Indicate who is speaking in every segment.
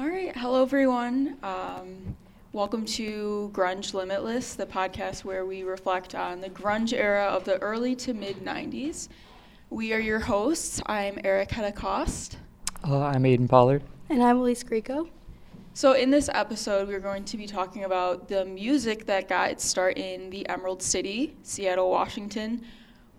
Speaker 1: All right. Hello, everyone. Um, welcome to Grunge Limitless, the podcast where we reflect on the grunge era of the early to mid 90s. We are your hosts. I'm Eric Cost.
Speaker 2: Uh, I'm Aiden Pollard.
Speaker 3: And I'm Elise Greco.
Speaker 1: So, in this episode, we're going to be talking about the music that got its start in the Emerald City, Seattle, Washington,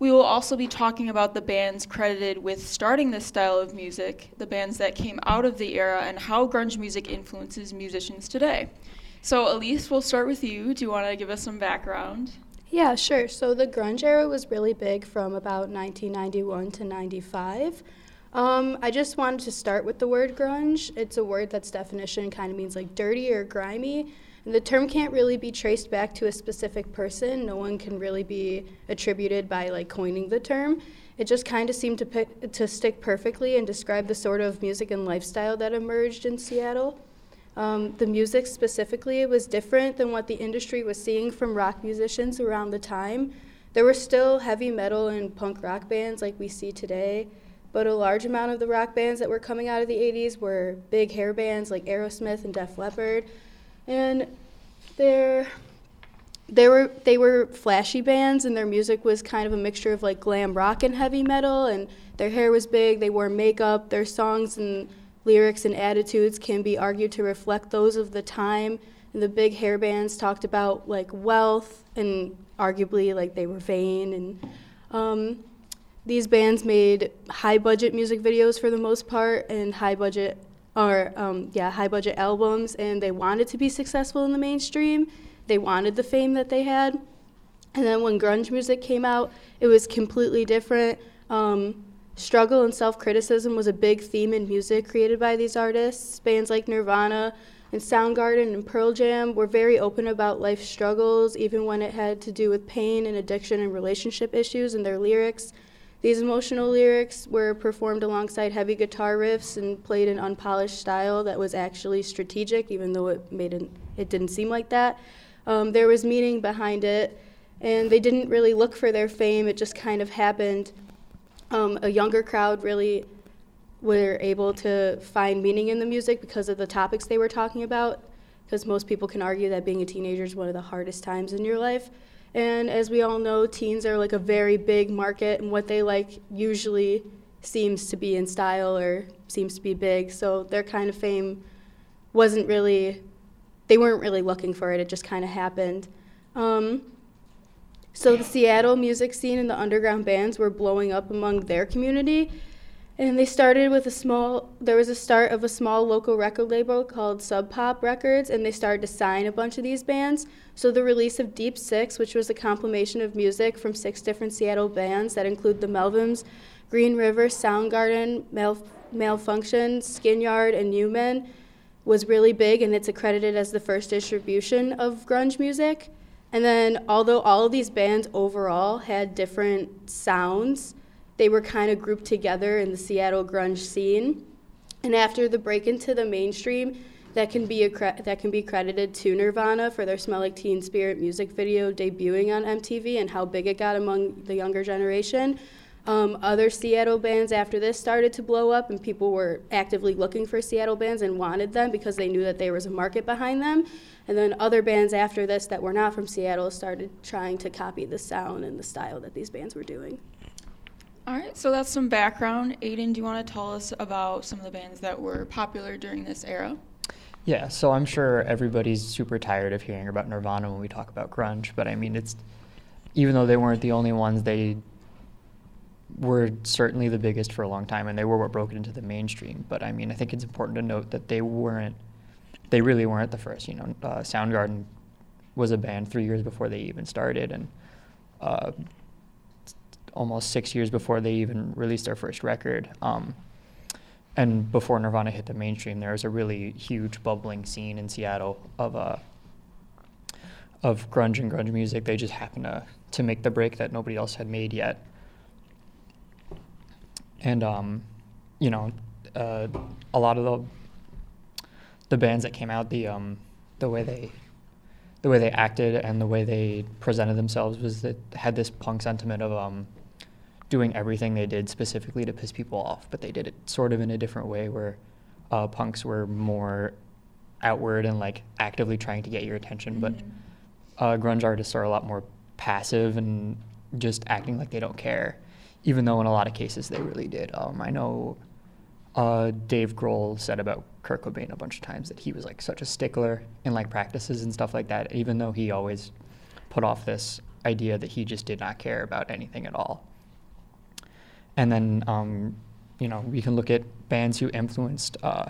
Speaker 1: we will also be talking about the bands credited with starting this style of music, the bands that came out of the era, and how grunge music influences musicians today. So, Elise, we'll start with you. Do you want to give us some background?
Speaker 3: Yeah, sure. So, the grunge era was really big from about 1991 to 95. Um, I just wanted to start with the word grunge. It's a word that's definition kind of means like dirty or grimy. And the term can't really be traced back to a specific person. No one can really be attributed by like coining the term. It just kind of seemed to pick, to stick perfectly and describe the sort of music and lifestyle that emerged in Seattle. Um, the music specifically was different than what the industry was seeing from rock musicians around the time. There were still heavy metal and punk rock bands like we see today, but a large amount of the rock bands that were coming out of the 80s were big hair bands like Aerosmith and Def Leppard and they're they were they were flashy bands and their music was kind of a mixture of like glam rock and heavy metal and their hair was big they wore makeup their songs and lyrics and attitudes can be argued to reflect those of the time. And the big hair bands talked about like wealth and arguably like they were vain and um, these bands made high budget music videos for the most part and high budget or um, yeah, high budget albums, and they wanted to be successful in the mainstream. They wanted the fame that they had. And then when grunge music came out, it was completely different. Um, struggle and self criticism was a big theme in music created by these artists. Bands like Nirvana and Soundgarden and Pearl Jam were very open about life struggles, even when it had to do with pain and addiction and relationship issues in their lyrics. These emotional lyrics were performed alongside heavy guitar riffs and played in unpolished style that was actually strategic, even though it made it, it didn't seem like that. Um, there was meaning behind it, and they didn't really look for their fame. It just kind of happened. Um, a younger crowd really were able to find meaning in the music because of the topics they were talking about. Because most people can argue that being a teenager is one of the hardest times in your life. And as we all know, teens are like a very big market, and what they like usually seems to be in style or seems to be big. So their kind of fame wasn't really, they weren't really looking for it, it just kind of happened. Um, so the Seattle music scene and the underground bands were blowing up among their community. And they started with a small, there was a start of a small local record label called Sub Pop Records, and they started to sign a bunch of these bands. So the release of Deep Six, which was a compilation of music from six different Seattle bands that include the Melvins, Green River, Soundgarden, Mal- Malfunkshun, Skinyard, and U-Men, was really big, and it's accredited as the first distribution of grunge music. And then, although all of these bands overall had different sounds, they were kind of grouped together in the Seattle grunge scene. And after the break into the mainstream, that can be that can be credited to Nirvana for their "Smell Like Teen Spirit" music video debuting on MTV and how big it got among the younger generation. Um, other Seattle bands after this started to blow up, and people were actively looking for Seattle bands and wanted them because they knew that there was a market behind them. And then other bands after this that were not from Seattle started trying to copy the sound and the style that these bands were doing.
Speaker 1: All right, so that's some background. Aiden, do you want to tell us about some of the bands that were popular during this era?
Speaker 2: Yeah, so I'm sure everybody's super tired of hearing about Nirvana when we talk about grunge, but I mean, it's even though they weren't the only ones, they were certainly the biggest for a long time, and they were what broke it into the mainstream. But I mean, I think it's important to note that they weren't, they really weren't the first. You know, uh, Soundgarden was a band three years before they even started, and uh, almost six years before they even released their first record. Um, and before Nirvana hit the mainstream, there was a really huge bubbling scene in Seattle of uh, of grunge and grunge music. They just happened to to make the break that nobody else had made yet. And um, you know, uh, a lot of the the bands that came out, the um, the way they the way they acted and the way they presented themselves was that had this punk sentiment of um, doing everything they did specifically to piss people off, but they did it sort of in a different way where uh, punks were more outward and like actively trying to get your attention, but
Speaker 1: Mhm.
Speaker 2: uh, grunge artists are a lot more passive and just acting like they don't care, even though in a lot of cases they really did. Um, I know uh, Dave Grohl said about Kurt Cobain a bunch of times that he was like such a stickler in like practices and stuff like that, even though he always put off this idea that he just did not care about anything at all. And then, um, you know, we can look at bands who influenced uh,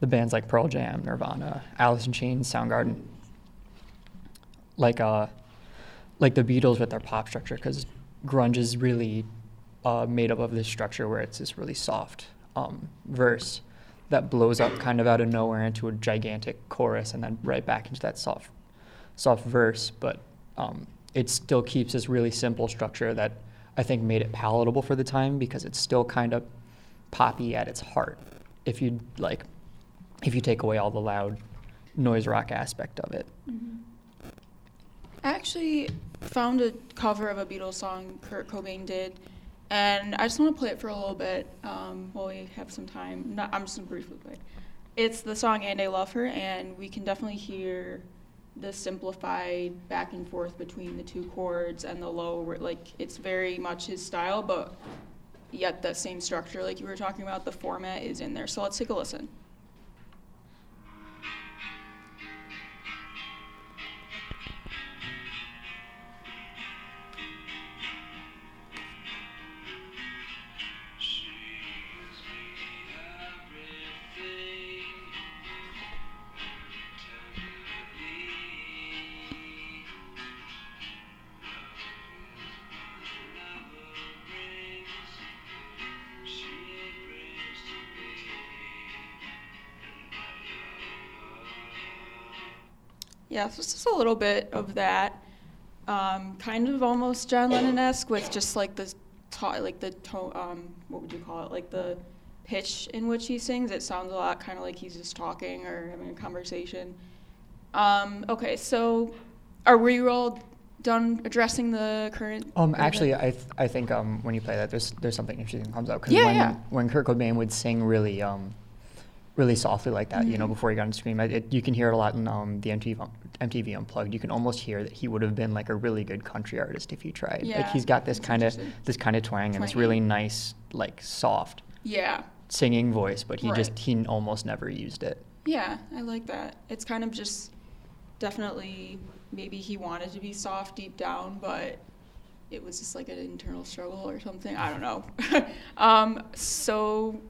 Speaker 2: the bands like Pearl Jam, Nirvana, Alice in Chains, Soundgarden, like uh, like the Beatles with their pop structure, because grunge is really uh, made up of this structure where it's this really soft um, verse that blows up kind of out of nowhere into a gigantic chorus and then right back into that soft soft verse, but um, it still keeps this really simple structure that I think made it palatable for the time because it's still kind of poppy at its heart. If you like, if you take away all the loud noise rock aspect of it.
Speaker 1: Mhm. I actually found a cover of a Beatles song Kurt Cobain did, and I just want to play it for a little bit um, while we have some time. Not, I'm just going to briefly play it. It's the song And I Love Her, and we can definitely hear the simplified back and forth between the two chords and the low. Like, it's very much his style, but yet that same structure, like you were talking about, the format is in there. So let's take a listen. Yeah, so it's just a little bit of that, um, kind of almost John Lennon-esque with just like the ta- like the tone, um, what would you call it? Like the pitch in which he sings. It sounds a lot kind of like he's just talking or having a conversation. Um, okay, so are we all done addressing the current?
Speaker 2: Um, actually, I th- I think um, when you play that, there's there's something interesting that comes up because
Speaker 1: Yeah,
Speaker 2: when
Speaker 1: yeah.
Speaker 2: when Kurt Cobain would sing really um, really softly like that, you know,
Speaker 1: Mhm.
Speaker 2: before he got on screen, it, it, you can hear it a lot in um, the MTV MTV Unplugged. You can almost hear that he would have been like a really good country artist if he tried. Like he's got this kind of this kind of twang and this really nice like soft
Speaker 1: yeah,
Speaker 2: singing voice, but he just he almost never used it.
Speaker 1: yeah, I like that. It's kind of just definitely maybe he wanted to be soft deep down, but it was just like an internal struggle or something. I don't know. um, so,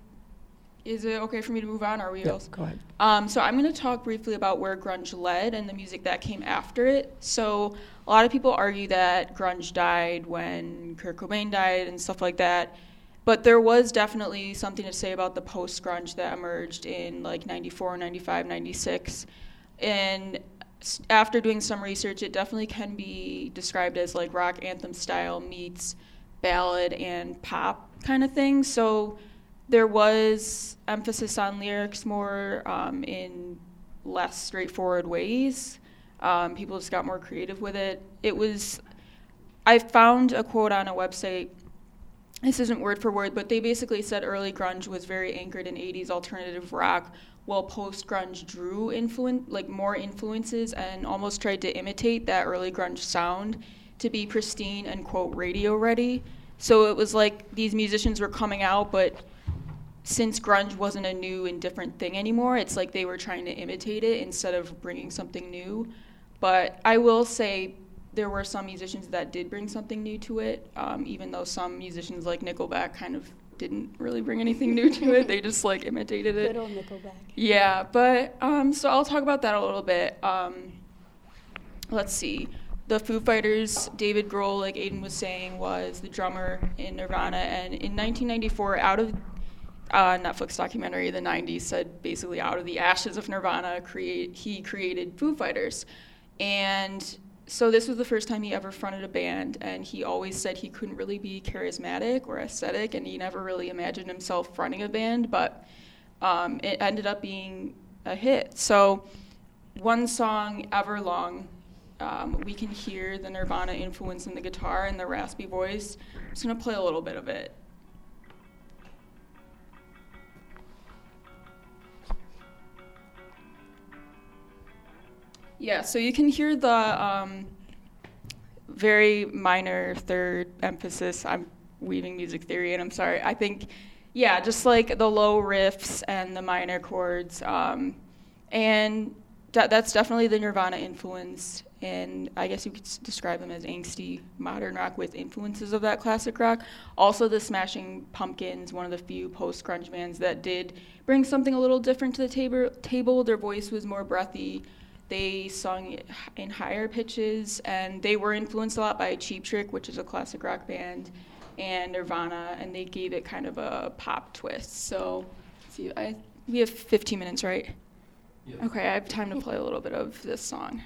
Speaker 1: is it okay for me to move on? Or are we
Speaker 2: Yeah,
Speaker 1: else?
Speaker 2: go ahead.
Speaker 1: Um, so I'm going to talk briefly about where grunge led and the music that came after it. So a lot of people argue that grunge died when Kurt Cobain died and stuff like that. But there was definitely something to say about the post grunge that emerged in like 94, 95, 96. And after doing some research, it definitely can be described as like rock anthem style meets ballad and pop kind of thing. So there was emphasis on lyrics more um, in less straightforward ways. Um, people just got more creative with it. It was, I found a quote on a website. This isn't word for word, but they basically said early grunge was very anchored in 80s alternative rock, while post grunge drew influence, like more influences, and almost tried to imitate that early grunge sound to be pristine and quote radio ready. So it was like these musicians were coming out, but since grunge wasn't a new and different thing anymore, it's like they were trying to imitate it instead of bringing something new. But I will say there were some musicians that did bring something new to it, um, even though some musicians like Nickelback kind of didn't really bring anything new to it. They just like imitated it.
Speaker 3: Good old Nickelback.
Speaker 1: Yeah, but um, so I'll talk about that a little bit. Um, let's see. The Foo Fighters, David Grohl, like Aiden was saying, was the drummer in Nirvana, and in 1994, out of uh, Netflix documentary, the 90s said basically out of the ashes of Nirvana, create he created Foo Fighters, and so this was the first time he ever fronted a band, and he always said he couldn't really be charismatic or aesthetic, and he never really imagined himself fronting a band, but um, it ended up being a hit. So, one song, Everlong, um, we can hear the Nirvana influence in the guitar and the raspy voice. I'm just going to play a little bit of it. Yeah, so you can hear the um, very minor third emphasis. I'm weaving music theory, and I'm sorry. I think, yeah, just like the low riffs and the minor chords. Um, and that, that's definitely the Nirvana influence. And I guess you could s- describe them as angsty modern rock with influences of that classic rock. Also, the Smashing Pumpkins, one of the few post grunge bands that did bring something a little different to the tab- table. Their voice was more breathy. They sung in higher pitches, and they were influenced a lot by Cheap Trick, which is a classic rock band, and Nirvana, and they gave it kind of a pop twist. So, see, I we have 15 minutes, right? Okay, I have time to play a little bit of this song.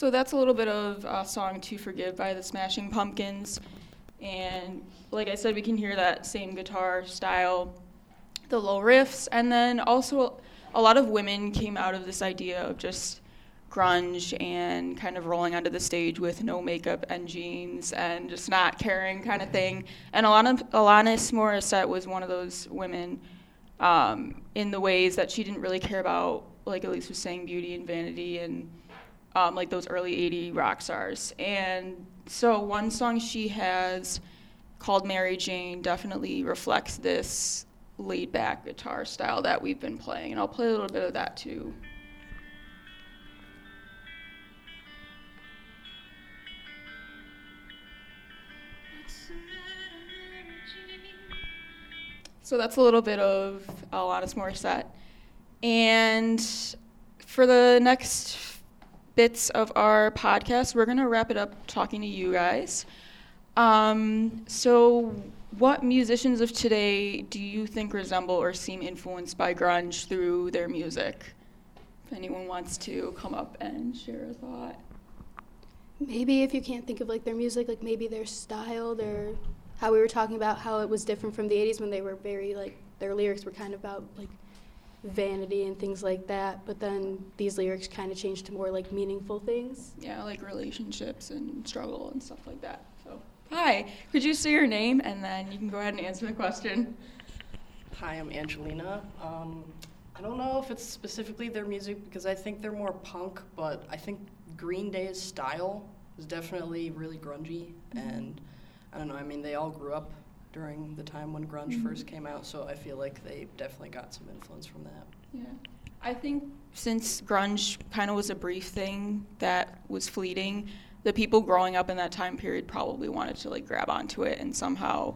Speaker 1: So that's a little bit of uh, song "To Forgive" by the Smashing Pumpkins, and like I said, we can hear that same guitar style, the low riffs, and then also a lot of women came out of this idea of just grunge and kind of rolling onto the stage with no makeup and jeans and just not caring kind of thing. And Alana, Alanis Morissette was one of those women um, in the ways that she didn't really care about, like Elise was saying, beauty and vanity and um, like those early 80 rock stars. And so one song she has called Mary Jane definitely reflects this laid back guitar style that we've been playing. And I'll play a little bit of that too. So that's a little bit of Alanis Morissette. And for the next bits of our podcast, we're going to wrap it up talking to you guys. Um, so, what musicians of today do you think resemble or seem influenced by grunge through their music? If anyone wants to come up and share a thought.
Speaker 3: Maybe if you can't think of like their music, like maybe their style, their how we were talking about how it was different from the 80s when they were very like their lyrics were kind of about like vanity and things like that, but then these lyrics kind of change to more like meaningful things.
Speaker 1: Yeah, like relationships and struggle and stuff like that. So, hi, could you say your name and then you can go ahead and answer the question?
Speaker 4: Hi, I'm Angelina. Um, I don't know if it's specifically their music because I think they're more punk, but I think Green Day's style is definitely really grungy. And I don't know, I mean, they all grew up during the time when grunge first came out, so I feel like they definitely got some influence from that.
Speaker 1: Yeah. I think since grunge kind of was a brief thing that was fleeting, the people growing up in that time period probably wanted to like grab onto it and somehow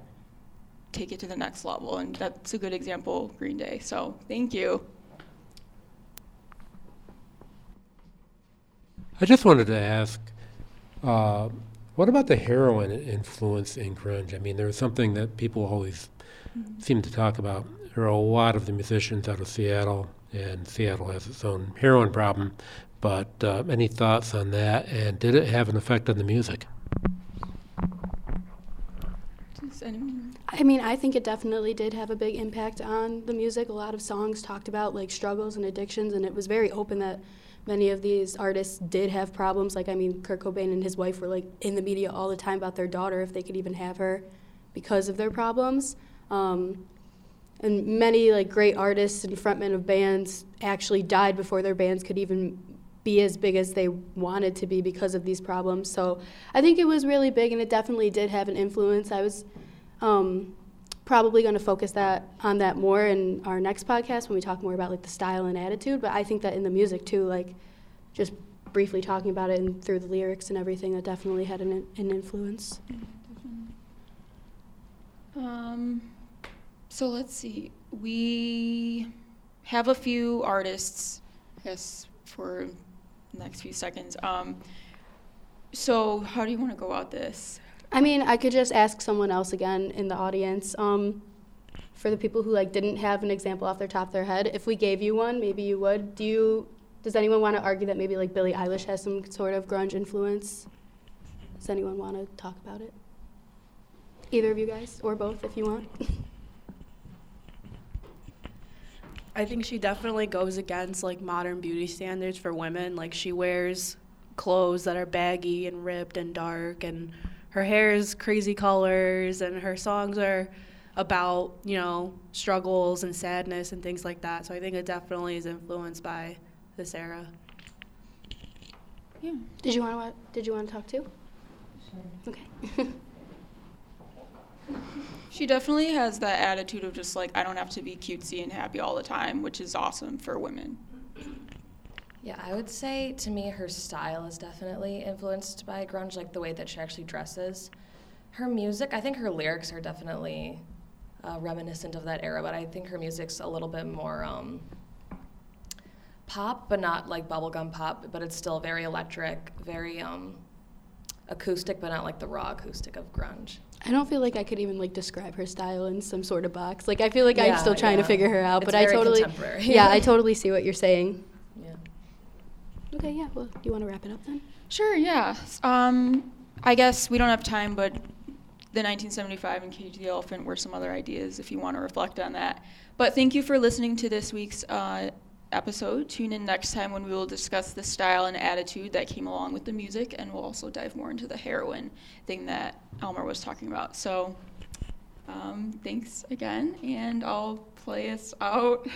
Speaker 1: take it to the next level. And that's a good example, Green Day. So thank you.
Speaker 5: I just wanted to ask, uh, what about the heroin influence in grunge? I mean, there was something that people always seem to talk about. There are a lot of the musicians out of Seattle, and Seattle has its own heroin problem. But uh, any thoughts on that? And did it have an effect on the music?
Speaker 1: Does anyone?
Speaker 3: I mean, I think it definitely did have a big impact on the music. A lot of songs talked about like struggles and addictions, and it was very open that many of these artists did have problems. Like, I mean, Kurt Cobain and his wife were like in the media all the time about their daughter, if they could even have her, because of their problems. Um, and many like great artists and frontmen of bands actually died before their bands could even be as big as they wanted to be because of these problems. So I think it was really big, and it definitely did have an influence. I was um, probably going to focus that on that more in our next podcast when we talk more about like the style and attitude. But I think that in the music too, like just briefly talking about it and through the lyrics and everything, that definitely had an, an influence. Definitely.
Speaker 1: Um, so let's see. We have a few artists, guess, for the next few seconds. Um, so how do you want to go about this?
Speaker 3: I mean, I could just ask someone else again in the audience. Um, for the people who like didn't have an example off their top of their head, if we gave you one, maybe you would. Do you? Does anyone want to argue that maybe like Billie Eilish has some sort of grunge influence? Does anyone want to talk about it? Either of you guys, or both, if you want.
Speaker 6: I think she definitely goes against like modern beauty standards for women. Like she wears clothes that are baggy and ripped and dark and her hair is crazy colors and her songs are about, you know, struggles and sadness and things like that. So I think it definitely is influenced by this era.
Speaker 1: Yeah.
Speaker 3: Did you want to? Did you want to talk too? Okay.
Speaker 1: She definitely has that attitude of just like I don't have to be cutesy and happy all the time, which is awesome for women.
Speaker 7: Yeah, I would say to me her style is definitely influenced by grunge, like the way that she actually dresses. Her music, I think her lyrics are definitely uh, reminiscent of that era, but I think her music's a little bit more um, pop, but not like bubblegum pop, but it's still very electric, very um, acoustic, but not like the raw acoustic of grunge.
Speaker 3: I don't feel like I could even like describe her style in some sort of box. Like I feel like I'm still trying to figure her out,
Speaker 7: It's
Speaker 3: but I totally
Speaker 7: contemporary.
Speaker 3: Yeah, I totally see what you're saying. Okay, yeah. Well, do you want to wrap it up then?
Speaker 1: Sure, yeah. Um, I guess we don't have time, but the 1975 and Cage the Elephant were some other ideas if you want to reflect on that. But thank you for listening to this week's uh, episode. Tune in next time when we will discuss the style and attitude that came along with the music, and we'll also dive more into the heroin thing that Elmer was talking about. So um, thanks again, and I'll play us out